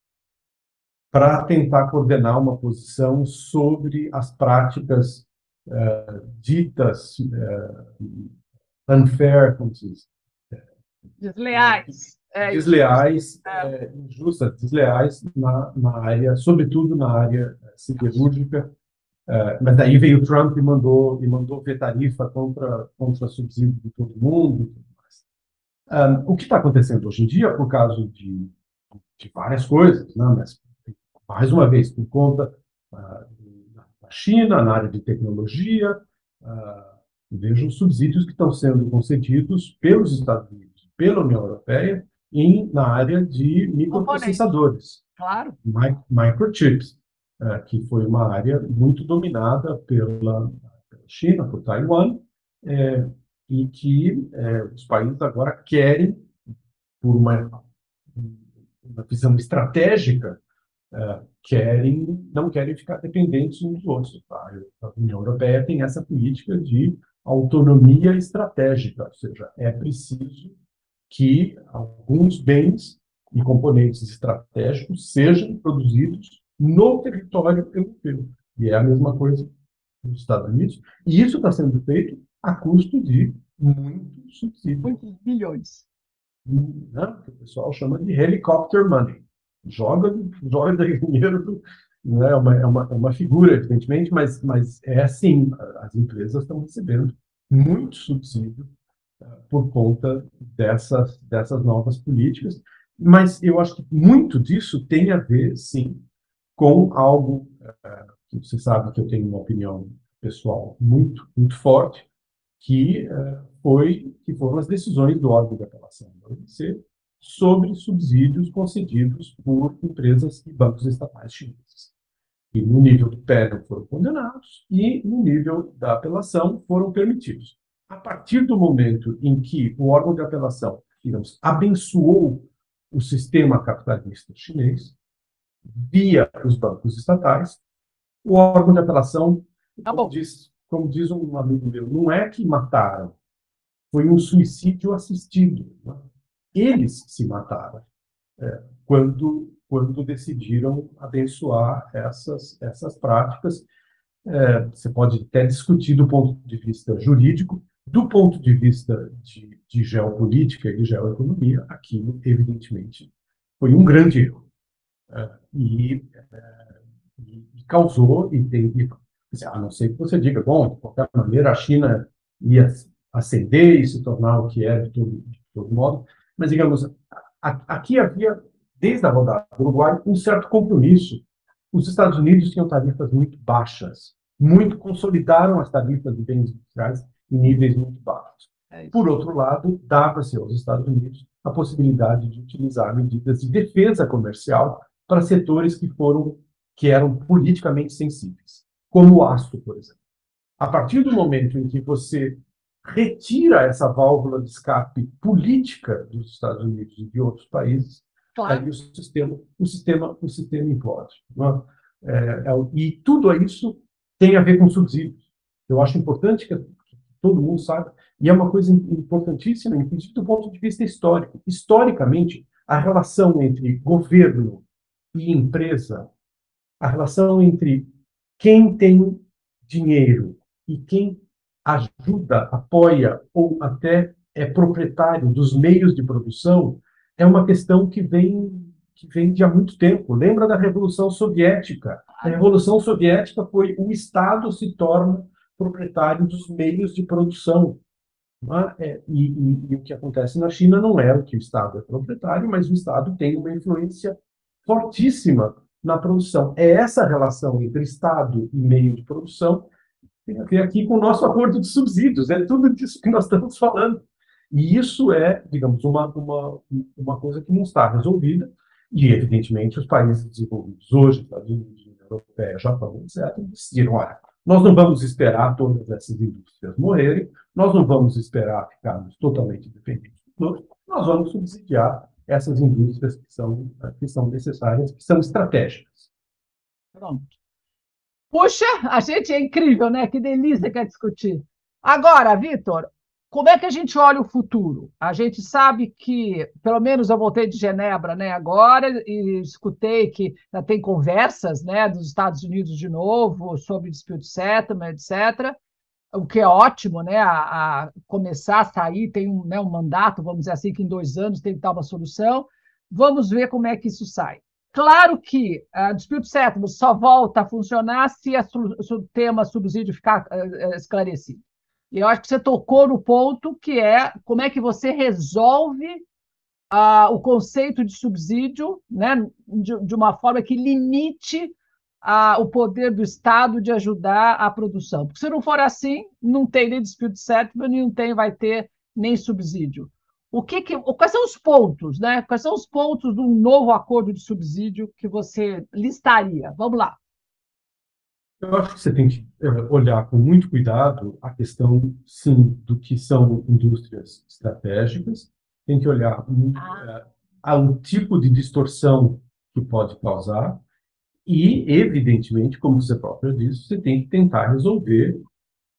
para tentar coordenar uma posição sobre as práticas uh, ditas uh, unfair, como se diz? Desleais. É, desleais, é. injustas, desleais na, na área, sobretudo na área siderúrgica. É, mas daí veio o Trump e mandou e mandou ver tarifa contra contra subsídio de todo mundo. Um, o que está acontecendo hoje em dia, por causa de, de várias coisas, né? mas mais uma vez por conta uh, da China na área de tecnologia, uh, vejo subsídios que estão sendo concedidos pelos Estados Unidos, pela União Europeia, em, na área de microprocessadores. Claro. microchips, é, que foi uma área muito dominada pela, pela China, por Taiwan, é, e que é, os países agora querem, por uma, uma visão estratégica, é, querem, não querem ficar dependentes uns dos outros. Tá? A União Europeia tem essa política de autonomia estratégica, ou seja, é preciso que alguns bens e componentes estratégicos sejam produzidos no território europeu. E é a mesma coisa nos Estados Unidos. E isso está sendo feito a custo de muitos subsídios. Muitos bilhões. Né? Que o pessoal chama de helicopter money. Joga, <laughs> joga dinheiro né? é, uma, é, uma, é uma figura, evidentemente, mas, mas é assim, as empresas estão recebendo muito subsídio por conta dessas, dessas novas políticas. Mas eu acho que muito disso tem a ver, sim, com algo uh, que você sabe que eu tenho uma opinião pessoal muito, muito forte, que uh, foi que foram as decisões do órgão de apelação da OMC sobre subsídios concedidos por empresas e bancos estatais chineses. E no nível do pé foram condenados e no nível da apelação foram permitidos a partir do momento em que o órgão de apelação, digamos, abençoou o sistema capitalista chinês, via os bancos estatais, o órgão de apelação, tá como, diz, como diz um amigo meu, não é que mataram, foi um suicídio assistido. Né? Eles se mataram é, quando, quando decidiram abençoar essas, essas práticas. É, você pode até discutir do ponto de vista jurídico, do ponto de vista de, de geopolítica e geoeconomia, aquilo, evidentemente, foi um grande erro. É, e, é, e, causou, e tem, e, a não ser que você diga, bom, de qualquer maneira, a China ia ascender e se tornar o que é de todo, de todo modo, mas, digamos, aqui havia, desde a rodada do Uruguai, um certo compromisso. Os Estados Unidos tinham tarifas muito baixas, muito consolidaram as tarifas de bens industriais em níveis muito baixos. É Por outro lado, dava-se aos Estados Unidos a possibilidade de utilizar medidas de defesa comercial para setores que foram que eram politicamente sensíveis, como o aço, por exemplo. A partir do momento em que você retira essa válvula de escape política dos Estados Unidos e de outros países, claro. aí o sistema, o sistema, o sistema implode. É? É, é, e tudo isso tem a ver com subsídios. Eu acho importante que todo mundo sabe, e é uma coisa importantíssima, inclusive do ponto de vista histórico. Historicamente, a relação entre governo e empresa, a relação entre quem tem dinheiro e quem ajuda, apoia ou até é proprietário dos meios de produção, é uma questão que vem que vem de há muito tempo. Lembra da Revolução Soviética? A Revolução Soviética foi o Estado se torna proprietário dos meios de produção. É? E, e, e, o que acontece na China não é o que o Estado é proprietário, mas o Estado tem uma influência fortíssima na produção. É essa relação entre Estado e meio de produção tem a ver aqui com o nosso acordo de subsídios. É tudo disso que nós estamos falando. E isso é, digamos, uma, uma, uma coisa que não está resolvida. E, evidentemente, os países desenvolvidos hoje, Estados Unidos, União Europeia, Japão, etc., decidiram, olha, nós não vamos esperar todas essas indústrias morrerem, nós não vamos esperar ficarmos totalmente dependentes do nós vamos subsidiar essas indústrias que são, que são necessárias, que são estratégicas. Pronto. Puxa, a gente é incrível, né? Que delícia que é discutir. Agora, Vitor, como é que a gente olha o futuro? A gente sabe que, pelo menos eu voltei de Genebra né, agora e escutei que já tem conversas né, dos Estados Unidos de novo sobre dispute settlement, etc., o que é ótimo, né, a, a começar a sair, tem um, né, um mandato, vamos dizer assim, que em dois anos tem que dar uma solução. Vamos ver como é que isso sai. Claro que a dispute settlement só volta a funcionar se, o tema subsídio ficar uh, esclarecido. E eu acho que você tocou no ponto que é como é que você resolve uh, o conceito de subsídio né, de, de uma forma que limite uh, o poder do Estado de ajudar a produção. Porque se não for assim, não tem nem dispute settlement não tem, vai ter nem subsídio. O que, que quais são os pontos, né? Quais são os pontos de um novo acordo de subsídio que você listaria? Vamos lá. Eu acho que você tem que eh, olhar com muito cuidado a questão, sim, do que são indústrias estratégicas, tem que olhar ah. uh, ao tipo de distorção que pode causar e, evidentemente, como você próprio disse, você tem que tentar resolver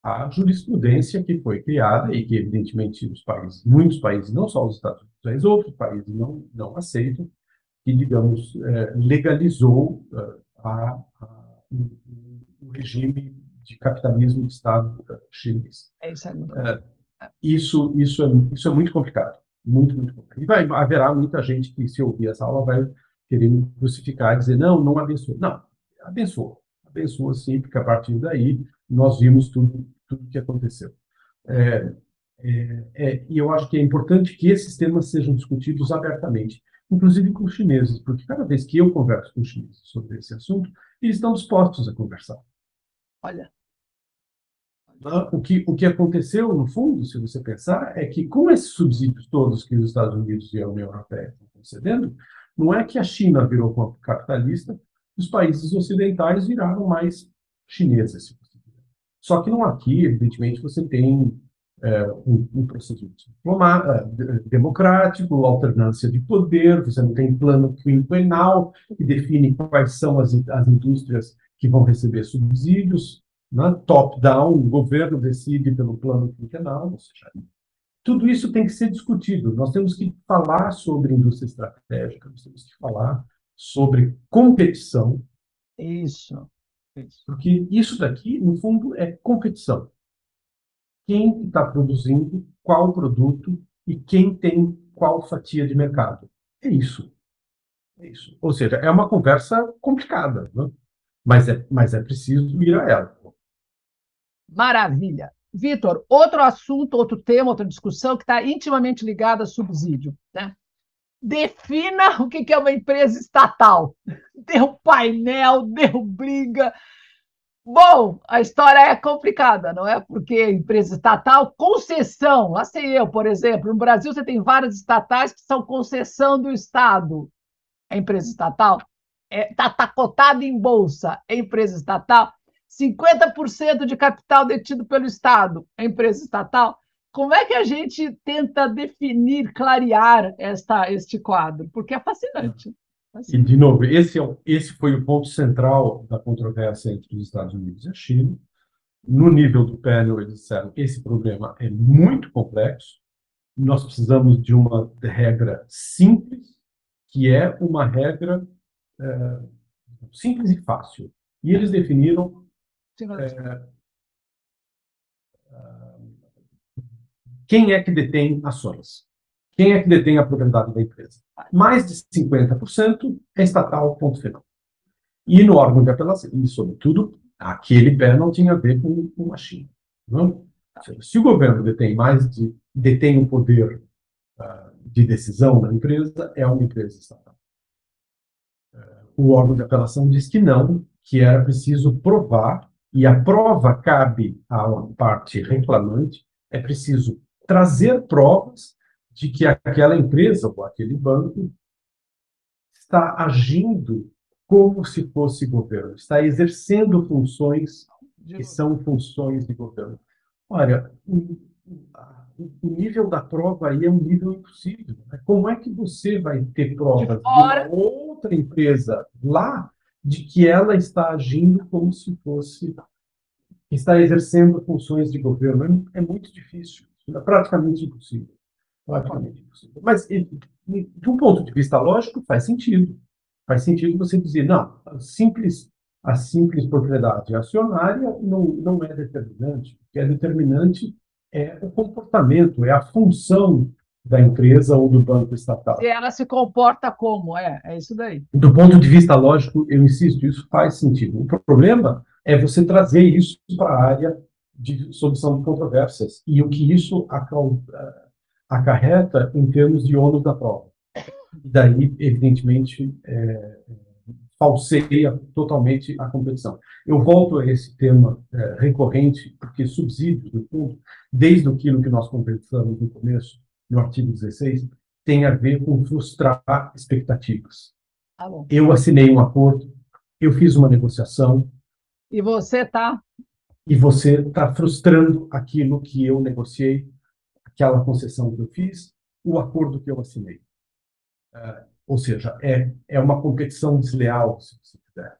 a jurisprudência que foi criada e que, evidentemente, os países, muitos países, não só os Estados Unidos, mas outros países não, não aceitam, que, digamos, eh, legalizou uh, a, a o regime de capitalismo de Estado chinês. É isso, é muito é, isso, isso, é, isso é muito complicado. Muito, muito complicado. E vai, haverá muita gente que, se ouvir essa aula, vai querer me crucificar e dizer: não, não abençoa. Não, abençoa. Abençoa sim, porque a partir daí nós vimos tudo tudo que aconteceu. É, é, é, e eu acho que é importante que esses temas sejam discutidos abertamente, inclusive com os chineses, porque cada vez que eu converso com os chineses sobre esse assunto, eles estão dispostos a conversar. Olha. O que, o que aconteceu, no fundo, se você pensar, é que com esses subsídios todos que os Estados Unidos e a União Europeia estão concedendo, não é que a China virou capitalista, os países ocidentais viraram mais chineses, se você. Só que não aqui, evidentemente, você tem é, um, um procedimento é, democrático, alternância de poder, você não tem plano quinquenal que define quais são as, as indústrias que vão receber subsídios, né? top-down, o governo decide pelo plano quinquenal, ou seja, tudo isso tem que ser discutido. Nós temos que falar sobre indústria estratégica, nós temos que falar sobre competição. Isso. Porque isso daqui, no fundo, é competição. Quem está produzindo qual produto e quem tem qual fatia de mercado. É isso. É isso. Ou seja, é uma conversa complicada. Né? mas é, mas é preciso ir a ela. Maravilha. Vitor, outro assunto, outro tema, outra discussão que está intimamente ligada a subsídio. Né? Defina o que é uma empresa estatal. Deu painel, deu briga. Bom, a história é complicada, não é? Porque empresa estatal, concessão, lá sei eu, por exemplo, no Brasil você tem várias estatais que são concessão do Estado. É empresa estatal? está é, tá, tá cotado em bolsa, é empresa estatal, 50% de capital detido pelo Estado, é empresa estatal. Como é que a gente tenta definir, clarear esta, este quadro? Porque é fascinante. E, de novo, esse, é, esse foi o ponto central da controvérsia entre os Estados Unidos e a China. No nível do panel, eles disseram que esse problema é muito complexo, nós precisamos de uma regra simples, que é uma regra é, simples e fácil. E eles definiram é, quem é que detém ações, quem é que detém a propriedade da empresa. Mais de 50% é estatal, ponto final. E no órgão de apelação, e sobretudo, aquele pé não tinha a ver com, com a China. Não? Se o governo detém mais de detém o poder uh, de decisão da empresa, é uma empresa estatal o órgão de apelação diz que não, que era preciso provar, e a prova cabe à parte reclamante, é preciso trazer provas de que aquela empresa ou aquele banco está agindo como se fosse governo, está exercendo funções que são funções de governo. Olha, o nível da prova aí é um nível impossível. Né? Como é que você vai ter provas de, de uma outra empresa lá de que ela está agindo como se fosse está exercendo funções de governo. É, é muito difícil, é praticamente impossível. Praticamente impossível. Mas, de um ponto de vista lógico, faz sentido. Faz sentido você dizer, não, a simples, a simples propriedade acionária não, não é determinante. O que é determinante é o comportamento, é a função da empresa ou do banco estatal. E ela se comporta como? É, é isso daí. Do ponto de vista lógico, eu insisto, isso faz sentido. O problema é você trazer isso para a área de solução de controvérsias e o que isso acarreta em termos de ônus da prova. E daí, evidentemente, é, falseia totalmente a competição. Eu volto a esse tema é, recorrente, porque subsídios, no fundo, desde aquilo que nós conversamos no começo, no artigo 16, tem a ver com frustrar expectativas. Ah, eu assinei um acordo, eu fiz uma negociação. E você está? E você está frustrando aquilo que eu negociei, aquela concessão que eu fiz, o acordo que eu assinei. Uh, ou seja, é, é uma competição desleal, se você quiser.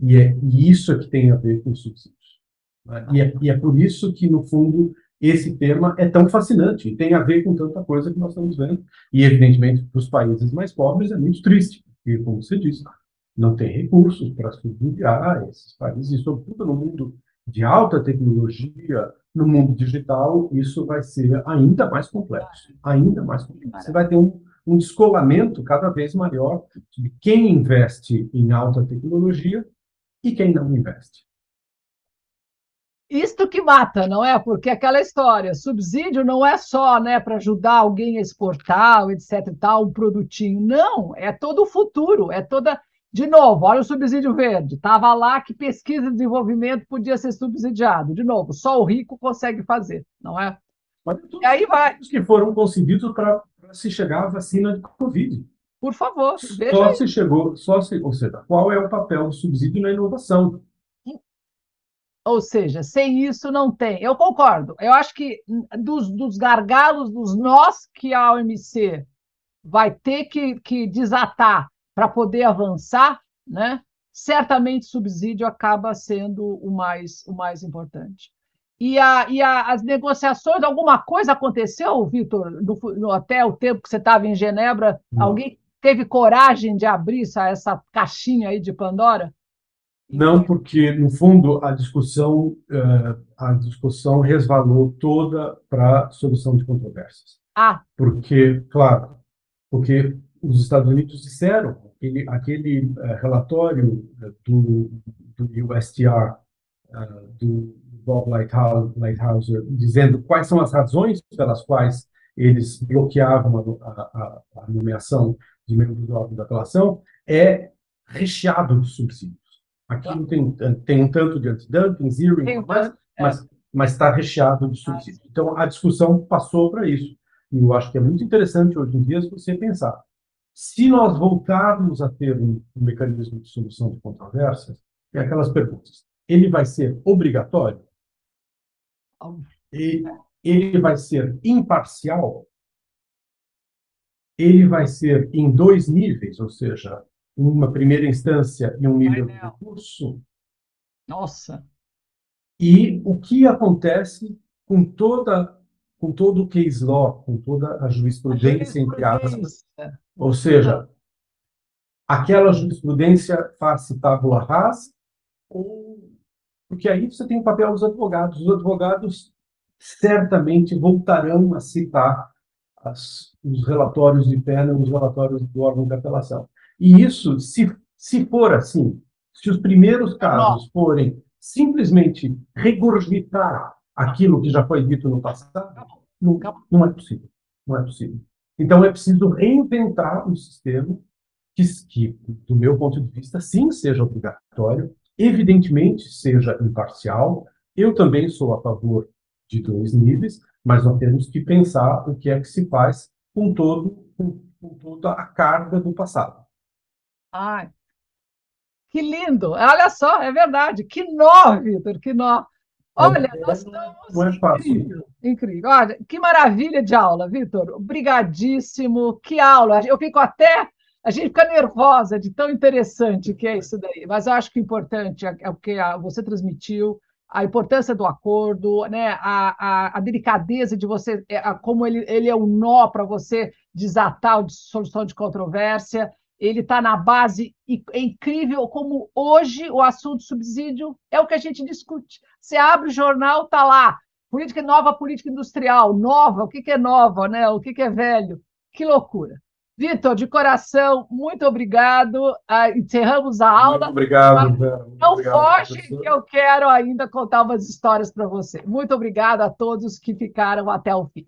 E, é, e isso é que tem a ver com subsídios. Né? E, é, e é por isso que, no fundo, esse tema é tão fascinante e tem a ver com tanta coisa que nós estamos vendo. E, evidentemente, para os países mais pobres é muito triste, porque, como você disse, não tem recursos para subsidiar esses países, e, sobretudo, no mundo de alta tecnologia, no mundo digital, isso vai ser ainda mais complexo. Ainda mais complexo. Você vai ter um, um descolamento cada vez maior de quem investe em alta tecnologia e quem não investe. Isto que mata, não é? Porque aquela história, subsídio não é só né, para ajudar alguém a exportar, etc. tal, um produtinho. Não, é todo o futuro, é toda. De novo, olha o subsídio verde. Estava lá que pesquisa e desenvolvimento podia ser subsidiado. De novo, só o rico consegue fazer, não é? Mas e aí vai. Os que foram concebidos para se chegar à vacina de Covid. Por favor, veja. Só aí. se chegou, só se, ou seja, qual é o papel do subsídio na inovação? Ou seja, sem isso não tem. Eu concordo. Eu acho que dos, dos gargalos, dos nós que a OMC vai ter que, que desatar para poder avançar, né? certamente subsídio acaba sendo o mais, o mais importante. E, a, e a, as negociações, alguma coisa aconteceu, Vitor, até o tempo que você estava em Genebra? Não. Alguém teve coragem de abrir essa, essa caixinha aí de Pandora? Não, porque no fundo a discussão uh, a discussão resvalou toda para a solução de controvérsias. Ah. Porque, claro, porque os Estados Unidos disseram aquele, aquele uh, relatório do, do USTR uh, do Bob Lighthouser dizendo quais são as razões pelas quais eles bloqueavam a, a, a nomeação de membros do órgão da apelação é recheado de subsídios. Aquilo tem, tem um tanto de antidumping, zero, mas está recheado de subsídios. Então a discussão passou para isso. E eu acho que é muito interessante hoje em dia você pensar se nós voltarmos a ter um, um mecanismo de solução de controvérsias, é aquelas perguntas. Ele vai ser obrigatório? E ele vai ser imparcial? Ele vai ser em dois níveis, ou seja, uma primeira instância e um nível de recurso. Nossa! E o que acontece com toda com todo o case law, com toda a jurisprudência, entre aspas, ou seja, aquela jurisprudência face tabula rasa, ou... porque aí você tem o papel dos advogados. Os advogados certamente voltarão a citar as, os relatórios de pena, os relatórios do órgão de apelação. E isso, se, se for assim, se os primeiros casos forem simplesmente regurgitar aquilo que já foi dito no passado, não, não é possível. Não é possível. Então é preciso reinventar um sistema que, que, do meu ponto de vista, sim seja obrigatório, evidentemente seja imparcial. Eu também sou a favor de dois níveis, mas nós temos que pensar o que é que se faz com todo com, com toda a carga do passado. Ai, que lindo! Olha só, é verdade. Que nó, Vitor, que nó. Olha, é, nós estamos. É. Incrível, incrível. Olha, que maravilha de aula, Vitor. Obrigadíssimo. Que aula. Eu fico até A gente fica nervosa de tão interessante que é isso daí. Mas eu acho que o importante é, é o que você transmitiu, a importância do acordo, né? a, a, a delicadeza de você, é, a, como ele, ele é um nó para você desatar a solução de controvérsia, ele está na base, e é incrível como hoje o assunto subsídio é o que a gente discute. Você abre o jornal, está lá, política nova, política industrial, nova, o que, que é nova, né? o que, que é velho? Que loucura. Vitor, de coração, muito obrigado. Ah, encerramos a aula. Muito obrigado. Não obrigado, foge, professor. que eu quero ainda contar umas histórias para você. Muito obrigado a todos que ficaram até o fim.